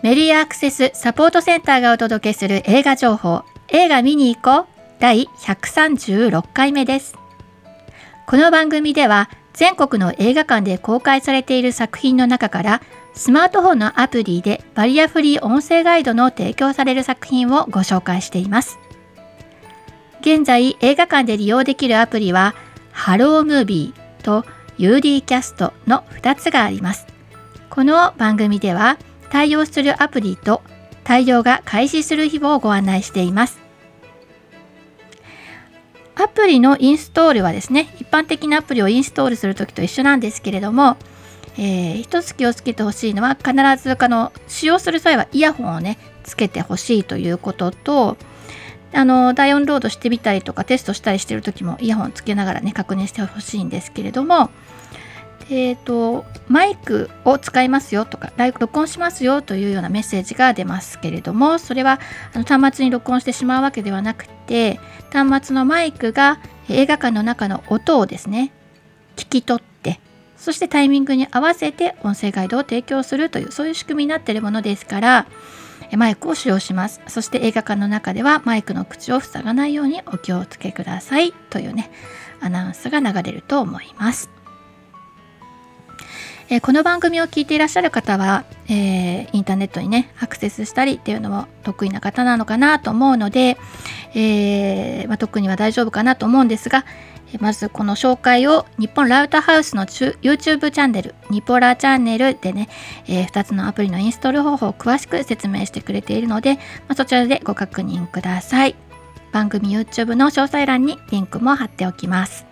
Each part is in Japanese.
メディアアクセスサポートセンターがお届けする映画情報。映画見に行こう。第136回目です。この番組では全国の映画館で公開されている作品の中からスマートフォンのアプリでバリアフリー音声ガイドの提供される作品をご紹介しています。現在映画館で利用できるアプリはハロームービーと UD キャストの2つがあります。この番組では対応するアプリと対応が開始する日をご案内しています。アプリのインストールはですね一般的なアプリをインストールするときと一緒なんですけれども、えー、一つ気をつけてほしいのは必ずあの使用する際はイヤホンをねつけてほしいということとあのダウンロードしてみたりとかテストしたりしてる時もイヤホンつけながらね確認してほしいんですけれどもえーと、マイクを使いますよとか録音しますよというようなメッセージが出ますけれどもそれはあの端末に録音してしまうわけではなくて端末のマイクが映画館の中の音をですね聞き取ってそしてタイミングに合わせて音声ガイドを提供するというそういう仕組みになっているものですからマイクを使用しますそして映画館の中ではマイクの口を塞がないようにお気をつけくださいというねアナウンスが流れると思います。えこの番組を聞いていらっしゃる方は、えー、インターネットにねアクセスしたりっていうのも得意な方なのかなと思うので、えー、まあ、特には大丈夫かなと思うんですがまずこの紹介を日本ラウタハウスの YouTube チャンネルニポラチャンネルでね、えー、2つのアプリのインストール方法を詳しく説明してくれているので、まあ、そちらでご確認ください。番組 YouTube の詳細欄にリンクも貼っておきます。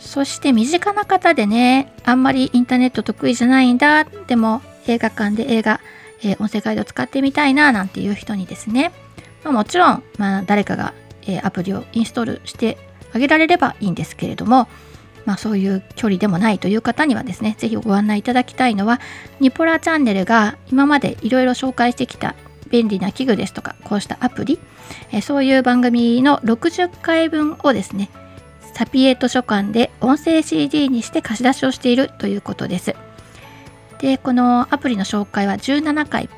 そして身近な方でねあんまりインターネット得意じゃないんだでも映画館で映画、えー、音声ガイドを使ってみたいななんていう人にですね、まあ、もちろん、まあ、誰かが、えー、アプリをインストールしてあげられればいいんですけれども、まあ、そういう距離でもないという方にはですね是非ご案内いただきたいのはニポラチャンネルが今までいろいろ紹介してきた便利な器具ですとかこうしたアプリ、えー、そういう番組の60回分をですねサピエ図書館で音声 CD にして貸し出しをしているということです。で、このアプリの紹介は17回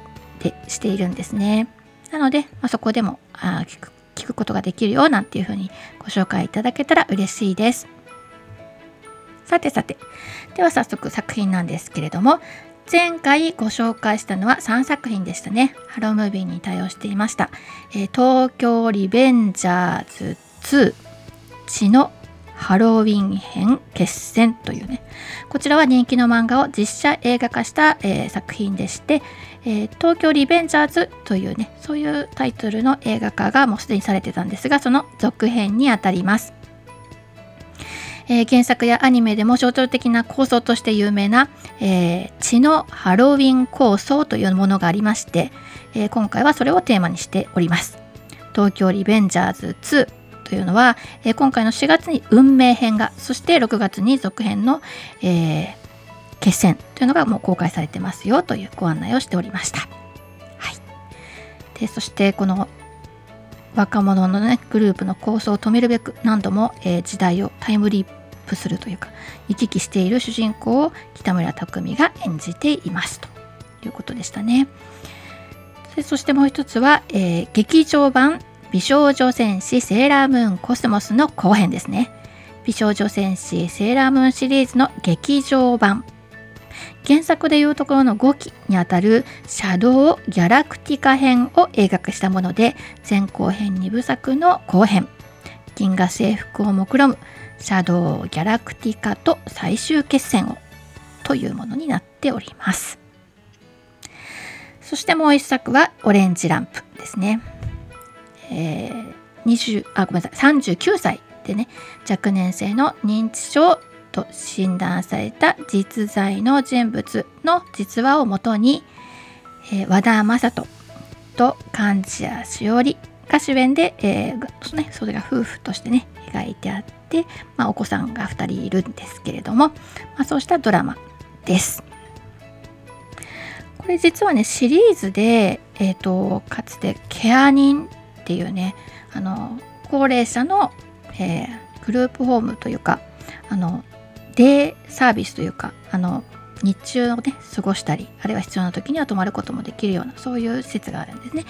でしているんですね。なので、まあ、そこでもあ聞く聞くことができるよなんていうふうにご紹介いただけたら嬉しいです。さてさて、では早速作品なんですけれども、前回ご紹介したのは3作品でしたね。ハロームービーに対応していました。えー、東京リベンジャーズ2血のハロウィン編決戦というねこちらは人気の漫画を実写映画化した、えー、作品でして、えー、東京リベンジャーズというねそういうタイトルの映画化がもうすでにされてたんですがその続編にあたります。えー、原作やアニメでも象徴的な構想として有名な、え、血のハロウィン構想というものがありまして、え、今回はそれをテーマにしております。東京リベンジャーズ2というのは、えー、今回の4月に運命編がそして6月に続編の、えー、決戦というのがもう公開されてますよというご案内をしておりました。はい、でそしてこの若者の、ね、グループの構想を止めるべく何度も、えー、時代をタイムリープするというか行き来している主人公を北村匠海が演じていますということでしたね。でそしてもう一つは、えー、劇場版美少女戦士セーラームーンコスモスの後編ですね。美少女戦士セーラームーンシリーズの劇場版。原作でいうところの5期にあたるシャドウギャラクティカ編を映画化したもので前後編2部作の後編銀河制服を目論むシャドウギャラクティカと最終決戦をというものになっておりますそしてもう一作はオレンジランプですねえー、20あごめんなさい39歳でね若年性の認知症と診断された実在の人物の実話をもとに、えー、和田正人と貫地谷しおりが主演で、えーね、それが夫婦としてね描いてあって、まあ、お子さんが2人いるんですけれども、まあ、そうしたドラマです。これ実はねシリーズで、えーとかつてケア人っていうねあの高齢者の、えー、グループホームというかあのデイサービスというかあの日中をね過ごしたりあるいは必要な時には泊まることもできるようなそういう施設があるんですね。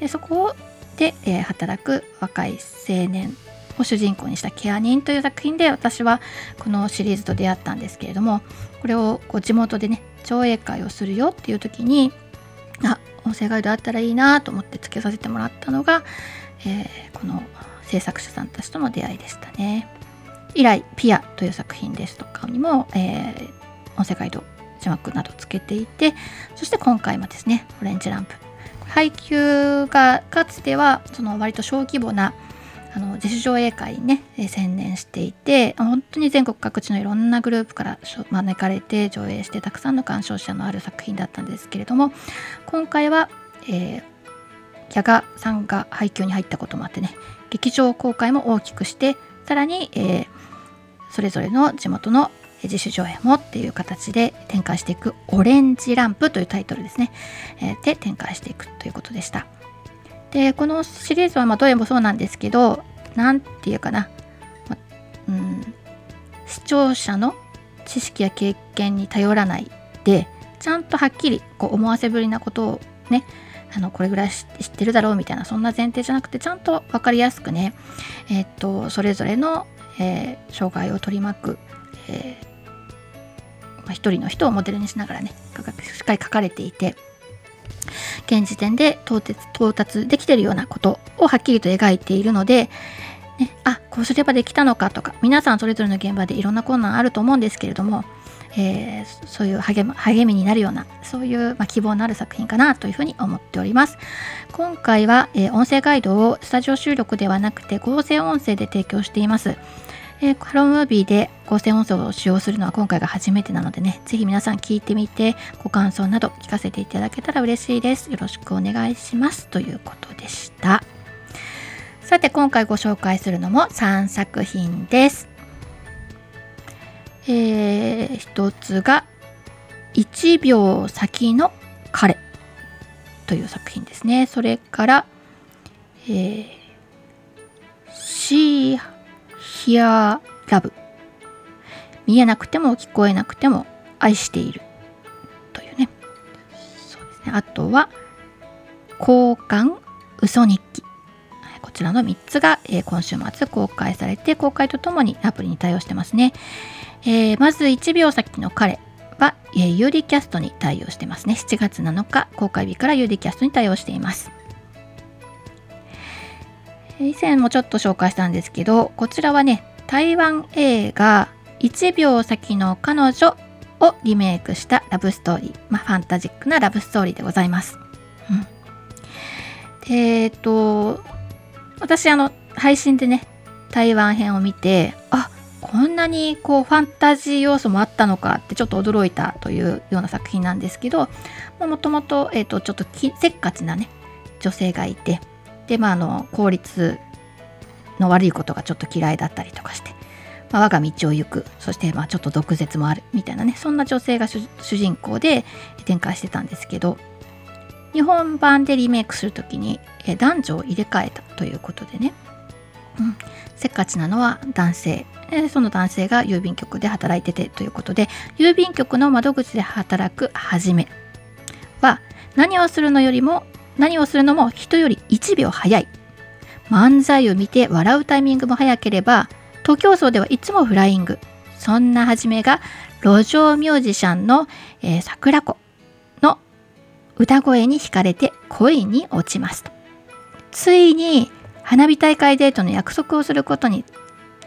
でそこで、えー、働く若い青年を主人公にした「ケア人」という作品で私はこのシリーズと出会ったんですけれどもこれをこう地元でね上映会をするよっていう時にあ音声ガイドあったらいいなと思ってつけさせてもらったのが、えー、この制作者さんたちとの出会いでしたね。以来「ピア」という作品ですとかにも、えー、音声ガイド字幕などつけていてそして今回もですねオレンジランプ配給がかつてはその割と小規模なあの自主上映会にね、え専念していて本当に全国各地のいろんなグループから招かれて上映してたくさんの鑑賞者のある作品だったんですけれども今回は、えー、ギャガさんが配給に入ったこともあってね劇場公開も大きくしてさらに、えー、それぞれの地元の自主上映もっていう形で展開していく「オレンジランプ」というタイトルですね、えー、で展開していくということでした。でこのシリーズはまあどれもそうなんですけど何て言うかな、まうん、視聴者の知識や経験に頼らないでちゃんとはっきりこう思わせぶりなことをねあのこれぐらい知ってるだろうみたいなそんな前提じゃなくてちゃんと分かりやすくね、えー、っとそれぞれの、えー、障害を取り巻く、えーまあ、一人の人をモデルにしながらねしっかり書かれていて。現時点で到達到達できているようなことをはっきりと描いているので、ね、あこうすればできたのかとか皆さんそれぞれの現場でいろんな困難あると思うんですけれども、えー、そういう励励みになるようなそういう、ま、希望のある作品かなというふうに思っております。今回は、えー、音声ガイドをスタジオ収録ではなくて合成音声で提供しています。えー、ハロームービーで合成音声を使用するのは今回が初めてなのでね、ぜひ皆さん聞いてみて、ご感想など聞かせていただけたら嬉しいです。よろしくお願いします。ということでした。さて、今回ご紹介するのも3作品です。えー、一つが、1秒先の彼という作品ですね。それから、えー、シーヒアラブ見えなくても聞こえなくても愛している。というね。そうですね。あとは交換嘘日記。こちらの3つが、え、今週末公開されて公開とともにアプリに対応してますね、えー、まず1秒先の彼は、えー、UD キャストに対応してますね。7月7日公開日から UD キャストに対応しています。以前もちょっと紹介したんですけどこちらはね台湾映画1秒先の彼女をリメイクしたラブストーリー、まあ、ファンタジックなラブストーリーでございます。うん、えっと私あの配信でね台湾編を見てあこんなにこうファンタジー要素もあったのかってちょっと驚いたというような作品なんですけどもともと,、えーとちょっとせっかちなね女性がいてで、まあ、あの効率の悪いことがちょっと嫌いだったりとかして、まあ、我が道を行く。そしてまあちょっと毒舌もあるみたいなね。そんな女性が主人公で展開してたんですけど日本版でリメイクする時に男女を入れ替えたということでね、うん、せっかちなのは男性。その男性が郵便局で働いててということで郵便局の窓口で働くはじめは何をするのよりも何をするのも人より1秒早い。漫才を見て笑うタイミングも早ければ徒競走ではいつもフライング。そんなはじめが路上ミュージシャンの、えー、桜子の歌声に惹かれて恋に落ちますついに花火大会デートの約束をすることに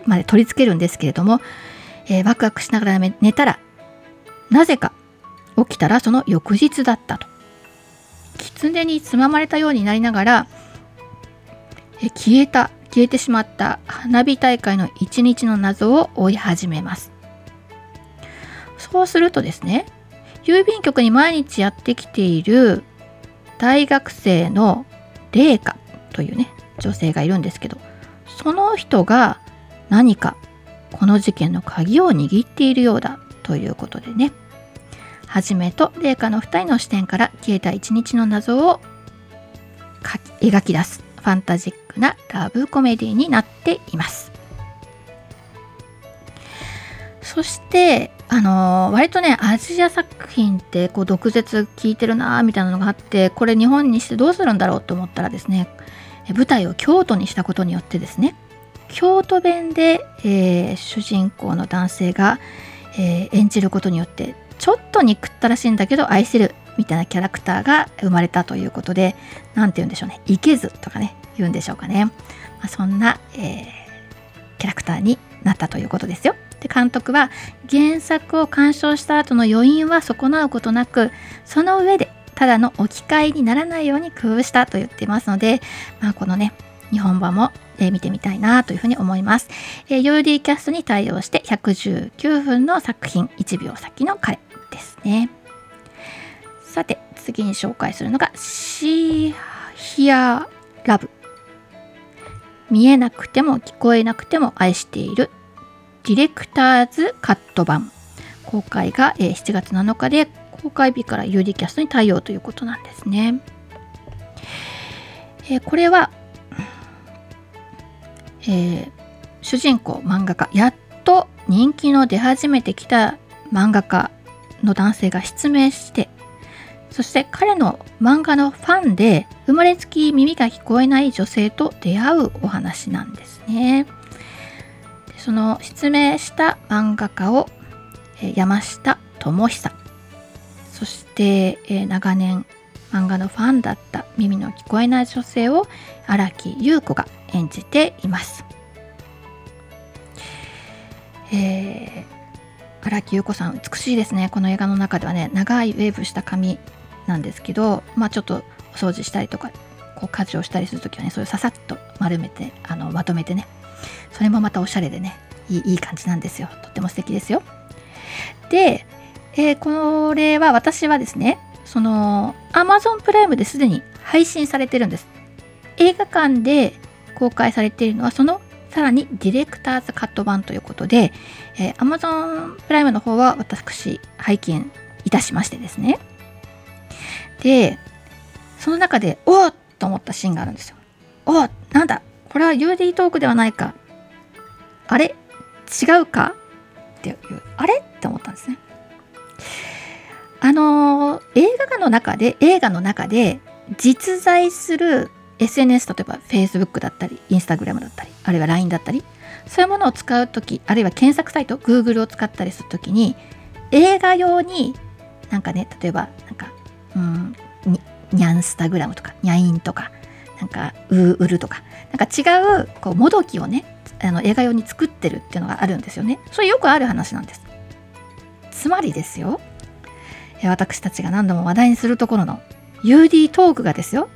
まで取り付けるんですけれども、えー、ワクワクしながら寝たらなぜか起きたらその翌日だったと。狐につままれたようになりながらえ消えた消えてしまった花火大会の一日の謎を追い始めます。そうするとですね郵便局に毎日やってきている大学生の麗華というね女性がいるんですけどその人が何かこの事件の鍵を握っているようだということでね。はじめと麗華の2人の視点から消えた一日の謎を描き出すファンタジックなラブコメディになっています。そしてあのー、割とねアジア作品ってこう毒舌聞いてるなーみたいなのがあってこれ日本にしてどうするんだろうと思ったらですね舞台を京都にしたことによってですね京都弁で、えー、主人公の男性が、えー、演じることによってちょっと憎ったらしいんだけど愛せるみたいなキャラクターが生まれたということで何て言うんでしょうね。いけずとかね言うんでしょうかね、まあ、そんな、えー、キャラクターになったということですよ。で監督は原作を鑑賞した後の余韻は損なうことなくその上でただの置き換えにならないように工夫したと言っていますので、まあ、このね日本版も、えー、見てみたいなというふうに思います、えー、UD キャストに対応して119分の作品1秒先の彼。ですね。さて次に紹介するのが「シーヒアラブ」見えなくても聞こえなくても愛しているディレクターズカット版。公開が7月7日で公開日から UD キャストに対応ということなんですね。えこれは、えー、主人公漫画家やっと人気の出始めてきた漫画家の男性が失明してそして彼の漫画のファンで生まれつき耳が聞こえない女性と出会うお話なんですね。でその失明した漫画家を山下智久そして、え長年漫画のファンだった耳の聞こえない女性を荒木優子が演じています。えー、荒木優子さん美しいですね。この映画の中ではね長いウェーブした髪なんですけどまあちょっとお掃除したりとかこう家事をしたりする時はねそれをささっと丸めてあのまとめてね。それもまたおしゃれでねいいいい感じなんですよ。とっても素敵ですよ。で、えー、これは私はですねその Amazon プライムですでに配信されてるんです。映画館で公開されているのはそのさらにディレクターズカット版ということで、えー、Amazon プライムの方は私拝見いたしましてですね。でその中でおっと思ったシーンがあるんですよ。おおなんだこれは UD トークではないか。あれ違うか？っていうあれ？って思ったんですね。あの映画の中で映画の中で実在する SNS 例えば Facebook だったり Instagram だったりあるいは LINE だったりそういうものを使う時あるいは検索サイト Google を使ったりする時に映画用になんかね例えばなんかうんニャンスタグラムとかニャインとかなんかウーウルとかなんか違うこうもどきをねあの映画用に作ってるっていうのがあるんですよね。それよくある話なんです。つまりですよ私たちが何度も話題にするところの UD トークがですよ。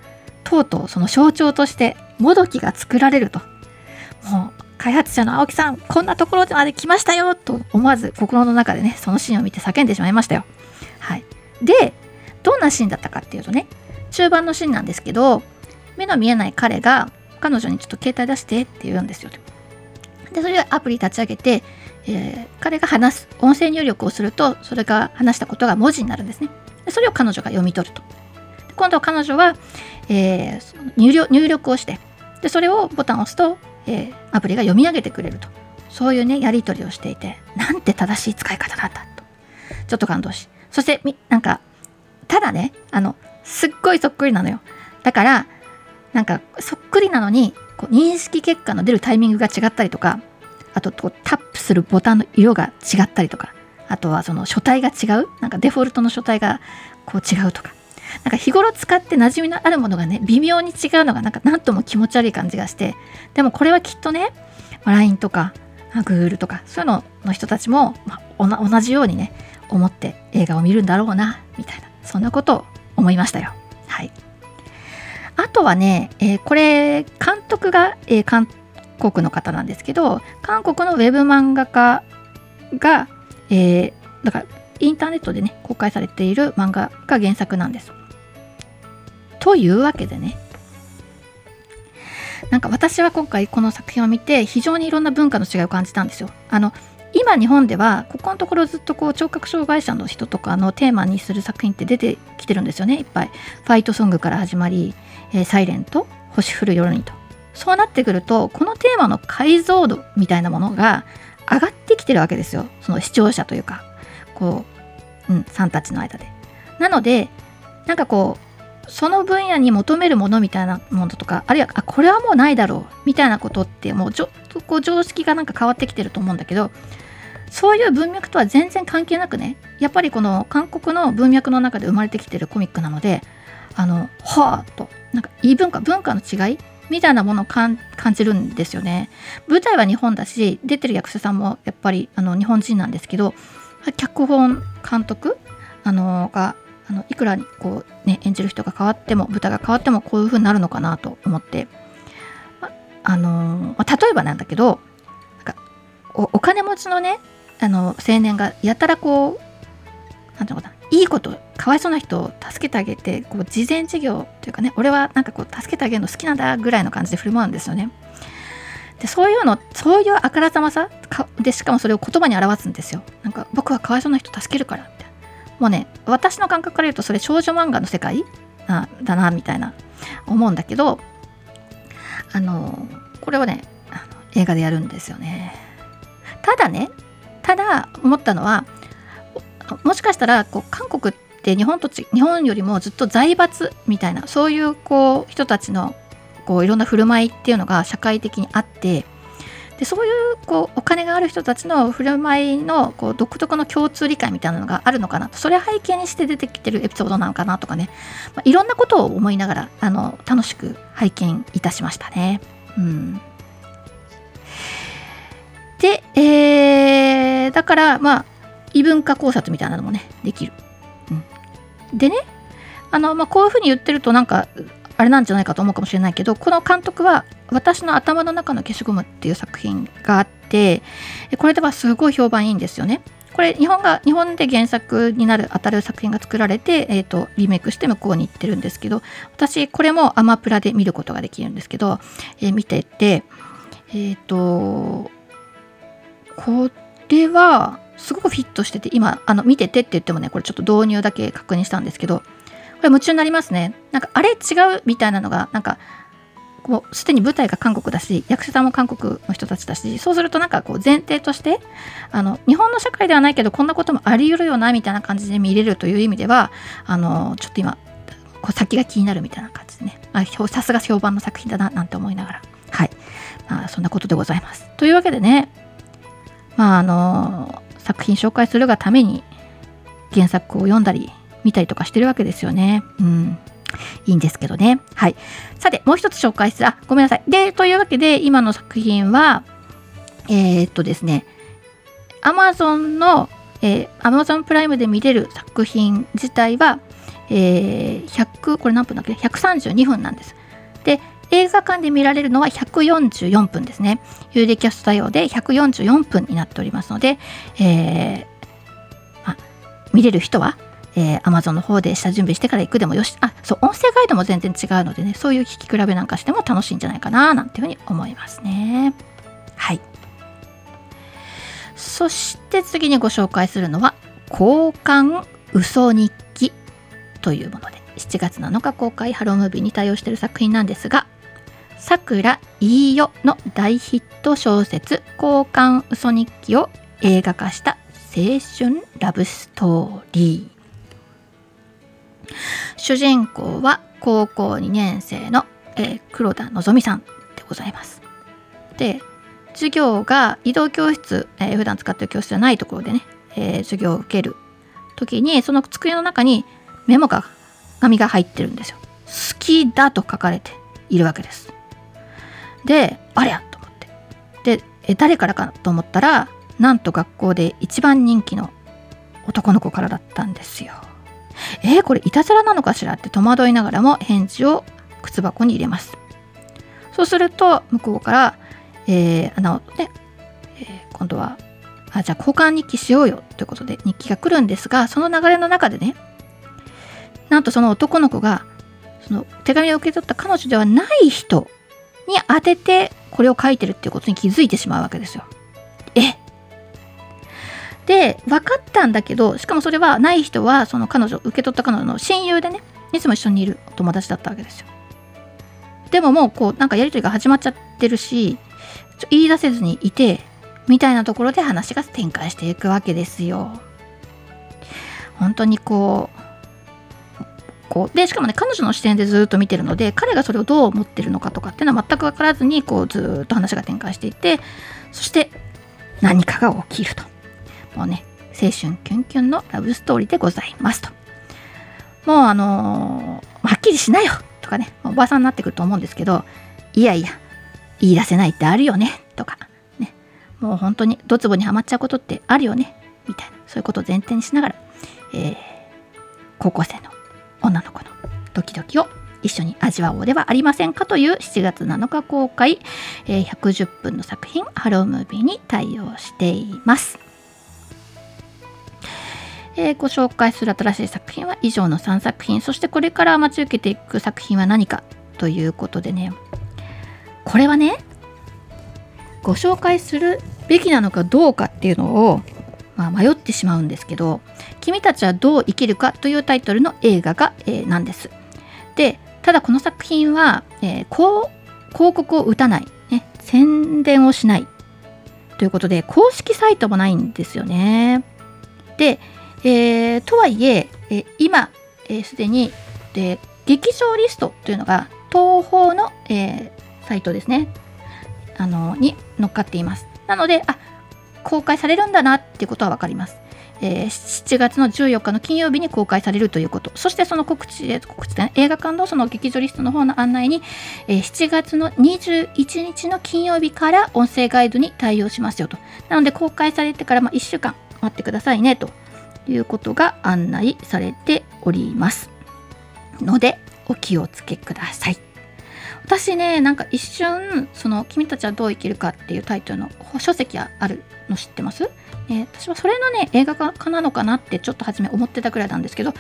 とうとうその象徴としてもどきが作られると。もう開発者の青木さんこんなところまで来ましたよと思わず心の中でねそのシーンを見て叫んでしまいましたよ。はい。でどんなシーンだったかっていうとね中盤のシーンなんですけど目の見えない彼が彼女にちょっと携帯出してって言うんですよ。でそれでアプリ立ち上げて、えー、彼が話す音声入力をするとそれが話したことが文字になるんですね。でそれを彼女が読み取ると。今度彼女は、えー、入力入力をしてでそれをボタンを押すと、えー、アプリが読み上げてくれると。そういうねやり取りをしていてなんて正しい使い方なんだと。ちょっと感動し。そしてみなんかただねあのすっごいそっくりなのよ。だからなんかそっくりなのにこう認識結果の出るタイミングが違ったりとかあとこうタップするボタンの色が違ったりとかあとはその書体が違うなんかデフォルトの書体がこう違うとか。なんか日頃使って馴染みのあるものがね微妙に違うのがなんか何とも気持ち悪い感じがしてでもこれはきっとね LINE とか Google とかそういうのの人たちも、まあ、同じようにね思って映画を見るんだろうなみたいなそんなことを思いましたよ。はい。あとはね、えー、これ監督が、えー、韓国の方なんですけど韓国のウェブ漫画家が、えー、だからインターネットでね公開されている漫画が原作なんです。というわけでね。なんか私は今回この作品を見て非常にいろんな文化の違いを感じたんですよ。あの今日本ではここのところずっとこう聴覚障害者の人とかのテーマにする作品って出てきてるんですよね。いっぱい。ファイトソングから始まり「えー、サイレント星降る夜にと。そうなってくるとこのテーマの解像度みたいなものが上がってきてるわけですよ。その視聴者というかこう、うん、さんたちの間で。なのでなんかこうその分野に求めるものみたいなものとかあるいはあこれはもうないだろうみたいなことってもうちょっとこう常識がなんか変わってきてると思うんだけどそういう文脈とは全然関係なくねやっぱりこの韓国の文脈の中で生まれてきてるコミックなのであのはあとなんか異文化文化の違いみたいなものを感じるんですよね。舞台は日本だし出てる役者さんもやっぱりあの日本人なんですけど脚本監督あのがあのいくらこう、ね、演じる人が変わっても舞台が変わってもこういう風になるのかなと思って、あのま例えばなんだけどなんかお金持ちのねあの青年がやたらこうなんていうのかないいことかわいそうな人を助けてあげてこう慈善事業というかね俺はなんかこう助けてあげるの好きなんだぐらいの感じで振る舞うんですよね。でそういうのそういうあからさまさでしかもそれを言葉に表すんですよ。なんか僕はかわいそうな人助けるからってもうね私の感覚から言うとそれ少女漫画の世界？あだなみたいな思うんだけどあのこれをね映画でやるんですよね。ただねただ思ったのはもしかしたらこう韓国って日本と日本よりもずっと財閥みたいなそういうこう人たちのこういろんな振る舞いっていうのが社会的にあってでそういうこうお金がある人たちの振る舞いのこう独特の共通理解みたいなのがあるのかなとそれを背景にして出てきてるエピソードなのかなとかね、まあ、いろんなことを思いながらあの楽しく拝見いたしましたね。うん、で、えー、だからまあ異文化考察みたいなのもねできる。うん、でねあの、まあ、こういうふうに言ってるとなんかあれなんじゃないかと思うかもしれないけどこの監督は「私の頭の中の消しゴム」っていう作品があってこれではすごい評判いいんですよね。これ日本が日本で原作になる当たる作品が作られて、えーと、リメイクして向こうに行ってるんですけど私これもアマプラで見ることができるんですけど、えー、見ててえっ、ー、とこれはすごくフィットしてて今あの見ててって言ってもねこれちょっと導入だけ確認したんですけどこれ夢中になりますね。なんかあれ違うみたいなのがなんかこうすでに舞台が韓国だし役者さんも韓国の人たちだしそうするとなんかこう前提としてあの日本の社会ではないけどこんなこともあり得るよなみたいな感じで見れるという意味ではあのちょっと今こう先が気になるみたいな感じでね。あさすが評判の作品だななんて思いながら。はい、まあ、そんなことでございます。というわけでねまああの作品紹介するがために原作を読んだり見たりとかしてるわけですよね。うん。いいんですけどね。はい。さて、もう一つ紹介する。あ、ごめんなさい。で、というわけで、今の作品は、えー、っとですね、Amazon の、えー、Amazon プライムで見れる作品自体は、えー、100、これ何分だっけ ?132 分なんです。で、映画館で見られるのは144分ですね。有利キャスト対応で144分になっておりますので、えー、ま見れる人は、えー、Amazon の方で下準備してから行くでもよし、あ、そう、音声ガイドも全然違うのでね、そういう聞き比べなんかしても楽しいんじゃないかな、なんていうふうに思いますね。はい。そして次にご紹介するのは、交換嘘日記というもので、7月7日公開ハロームービーに対応している作品なんですが、さくらいいよの大ヒット小説交換嘘日記を映画化した青春ラブストーリー主人公は高校2年生の、えー、黒田のぞみさんでございます。で授業が移動教室、えー、普段使ってる教室じゃないところでね、えー、授業を受ける時にその机の中にメモが紙が入ってるんですよ。好きだと書かれているわけです。でありゃと思って。でえ誰からかと思ったらなんと学校で一番人気の男の子からだったんですよ。えー、これいたずらなのかしらって戸惑いながらも返事を靴箱に入れます。そうすると向こうから、えー、あのね、えー、今度はあじゃあ交換日記しようよということで日記が来るんですがその流れの中でねなんとその男の子がその手紙を受け取った彼女ではない人に当ててこれを書いてるっていうことに気づいてしまうわけですよ。えで分かったんだけどしかもそれはない人はその彼女受け取った彼女の親友でねいつも一緒にいるお友達だったわけですよ。でももうこうなんかやり取りが始まっちゃってるし言い出せずにいてみたいなところで話が展開していくわけですよ。本当にこうこうでしかもね彼女の視点でずっと見てるので彼がそれをどう思ってるのかとかっていうのは全く分からずにこうずっと話が展開していってそして何かが起きるともうね青春キュンキュンのラブストーリーでございますともうあのー、はっきりしなよとかねおばさんになってくると思うんですけどいやいや言い出せないってあるよねとかねもう本当にドツボにはまっちゃうことってあるよねみたいなそういうことを前提にしながら、えー、高校生の女の子のドキドキを一緒に味わおうではありませんかという7月7日公開、えー、110分の作品ハロームービーに対応しています。えー、ご紹介する新しい作品は以上の3作品そしてこれから待ち受けていく作品は何かということでねこれはねご紹介するべきなのかどうかっていうのをまあ、迷ってしまうんですけど「君たちはどう生きるか」というタイトルの映画が、えー、なんです。でただこの作品は、えー、広告を打たない、ね、宣伝をしないということで公式サイトもないんですよね。で、えー、とはいええ、今すで、えー、にで劇場リストというのが東宝の、えー、サイトですねあのに乗っかっています。なのであ公開されるんだなっていうことは分かります。えー、7月の14日の金曜日に公開されるということそしてその告知告知で映画館のその劇場リストの方の案内に、えー、7月の21日の金曜日から音声ガイドに対応しますよとなので公開されてからま1週間待ってくださいねということが案内されております。のでお気をつけください。私ねなんか一瞬その「君たちはどう生きるか」っていうタイトルの書籍あるの知ってます、えー、私はそれのね映画化なのかなってちょっと初め思ってたくらいなんですけど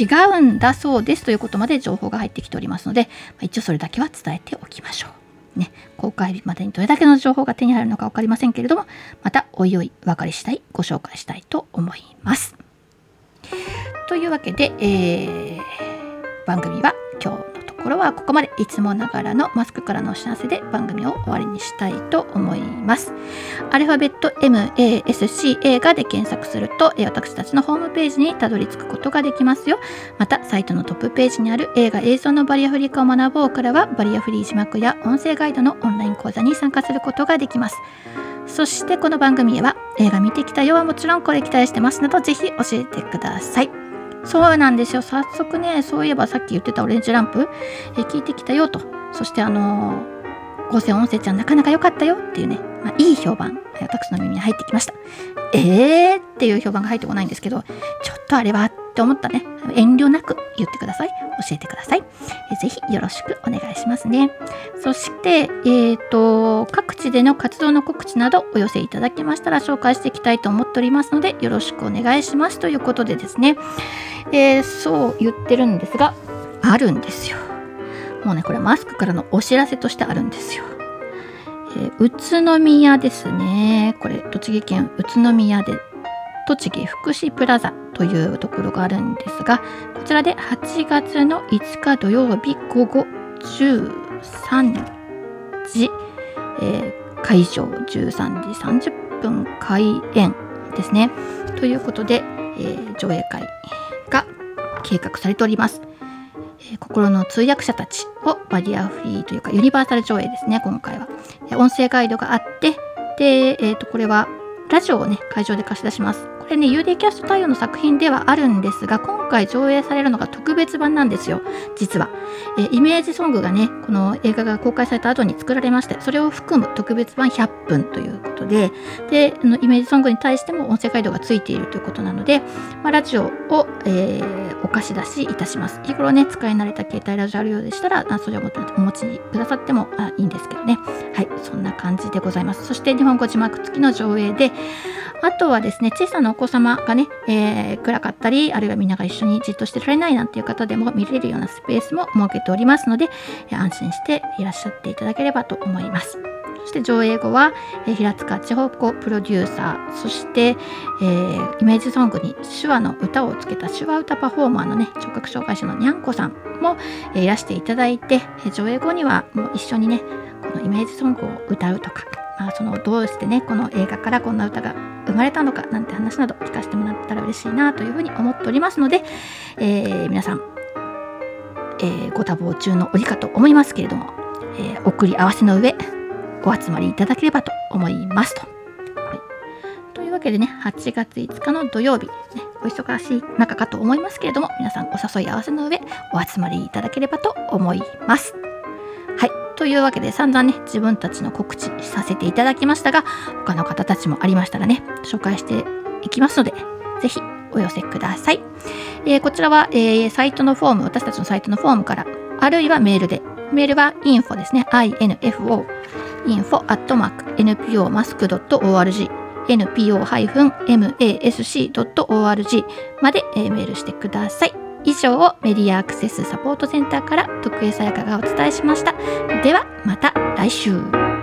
違うんだそうですということまで情報が入ってきておりますので、まあ、一応それだけは伝えておきましょう。ね、公開日までにどれだけの情報が手に入るのか分かりませんけれどもまたおいおい分かり次第ご紹介したいと思います。というわけで、えー、番組は今日ころはここまでいつもながらのマスクからのお知らせで番組を終わりにしたいと思います。アルファベット MASC 映画で検索すると私たちのホームページにたどり着くことができますよ。またサイトのトップページにある映画映像のバリアフリー化を学ぼうからはバリアフリー字幕や音声ガイドのオンライン講座に参加することができます。そしてこの番組へは映画見てきたよはもちろんこれ期待してますなどぜひ教えてください。そうなんですよ。早速ねそういえばさっき言ってたオレンジランプ、え聞いてきたよと。そしてあのー、合成音声ちゃんなかなか良かったよっていうね、まあ、いい評判私の耳に入ってきました。えーっていう評判が入ってこないんですけどちょっとあれはって思ったね。遠慮なく言ってください。教えてください。えぜひよろしくお願いしますね。そしてえっ、ー、と各地での活動の告知などお寄せいただけましたら紹介していきたいと思っておりますのでよろしくお願いします。ということでですね。えー、そう言ってるんですがあるんですよ。もうねこれマスクからのお知らせとしてあるんですよ、え、宇都宮ですね。これ栃木県宇都宮で栃木福祉プラザというところがあるんですがこちらで8月の5日土曜日午後13時、えー、会場13時30分開演ですねということで、えー、上映会が計画されております。え心の通訳者たちをバリアフリーというかユニバーサル上映ですね今回は。音声ガイドがあってで、えー、とこれはラジオをね会場で貸し出します。これね UD キャスト対応の作品ではあるんですが今回上映されるのが特別版なんですよ。実は、え、イメージソングがねこの映画が公開された後に作られましてそれを含む特別版100分ということでであのイメージソングに対しても音声ガイドがついているということなので、まあ、ラジオを、えー、お貸し出しいたします。日頃ね使い慣れた携帯ラジオあるようでしたらあそれをお持ちくださってもあいいんですけどね。はいそんな感じでございます。そして日本語字幕付きの上映であとはですね小さなお子様がね、えー、暗かったりあるいはみんなが一緒にじっとしてられないなんていう方でも見れるようなスペースも設けておりますので安心していらっしゃっていただければと思います。そして上映後は、えー、平塚千穂子プロデューサーそして、えー、イメージソングに手話の歌をつけた手話歌パフォーマーのね聴覚障害者のにゃんこさんも、いらしていただいて、上映後にはもう一緒にねこのイメージソングを歌うとかまあ、そのどうしてねこの映画からこんな歌が生まれたのかなんて話など聞かせてもらったら嬉しいなというふうに思っておりますので、えー、皆さん、えー、ご多忙中の折かと思いますけれども、えー、送り合わせの上お集まりいただければと思いますと。はい、というわけでね8月5日の土曜日、ね、お忙しい中かと思いますけれども皆さんお誘い合わせの上お集まりいただければと思います。というわけで散々ね自分たちの告知させていただきましたが他の方たちもありましたらね紹介していきますので是非お寄せください、えー、こちらは、えー、サイトのフォーム私たちのサイトのフォームからあるいはメールでメールは info ですね info info at mark npomask.org npo-mask.org まで、えー、メールしてください。以上をメディアアクセスサポートセンターから徳江さやかがお伝えしました。ではまた来週。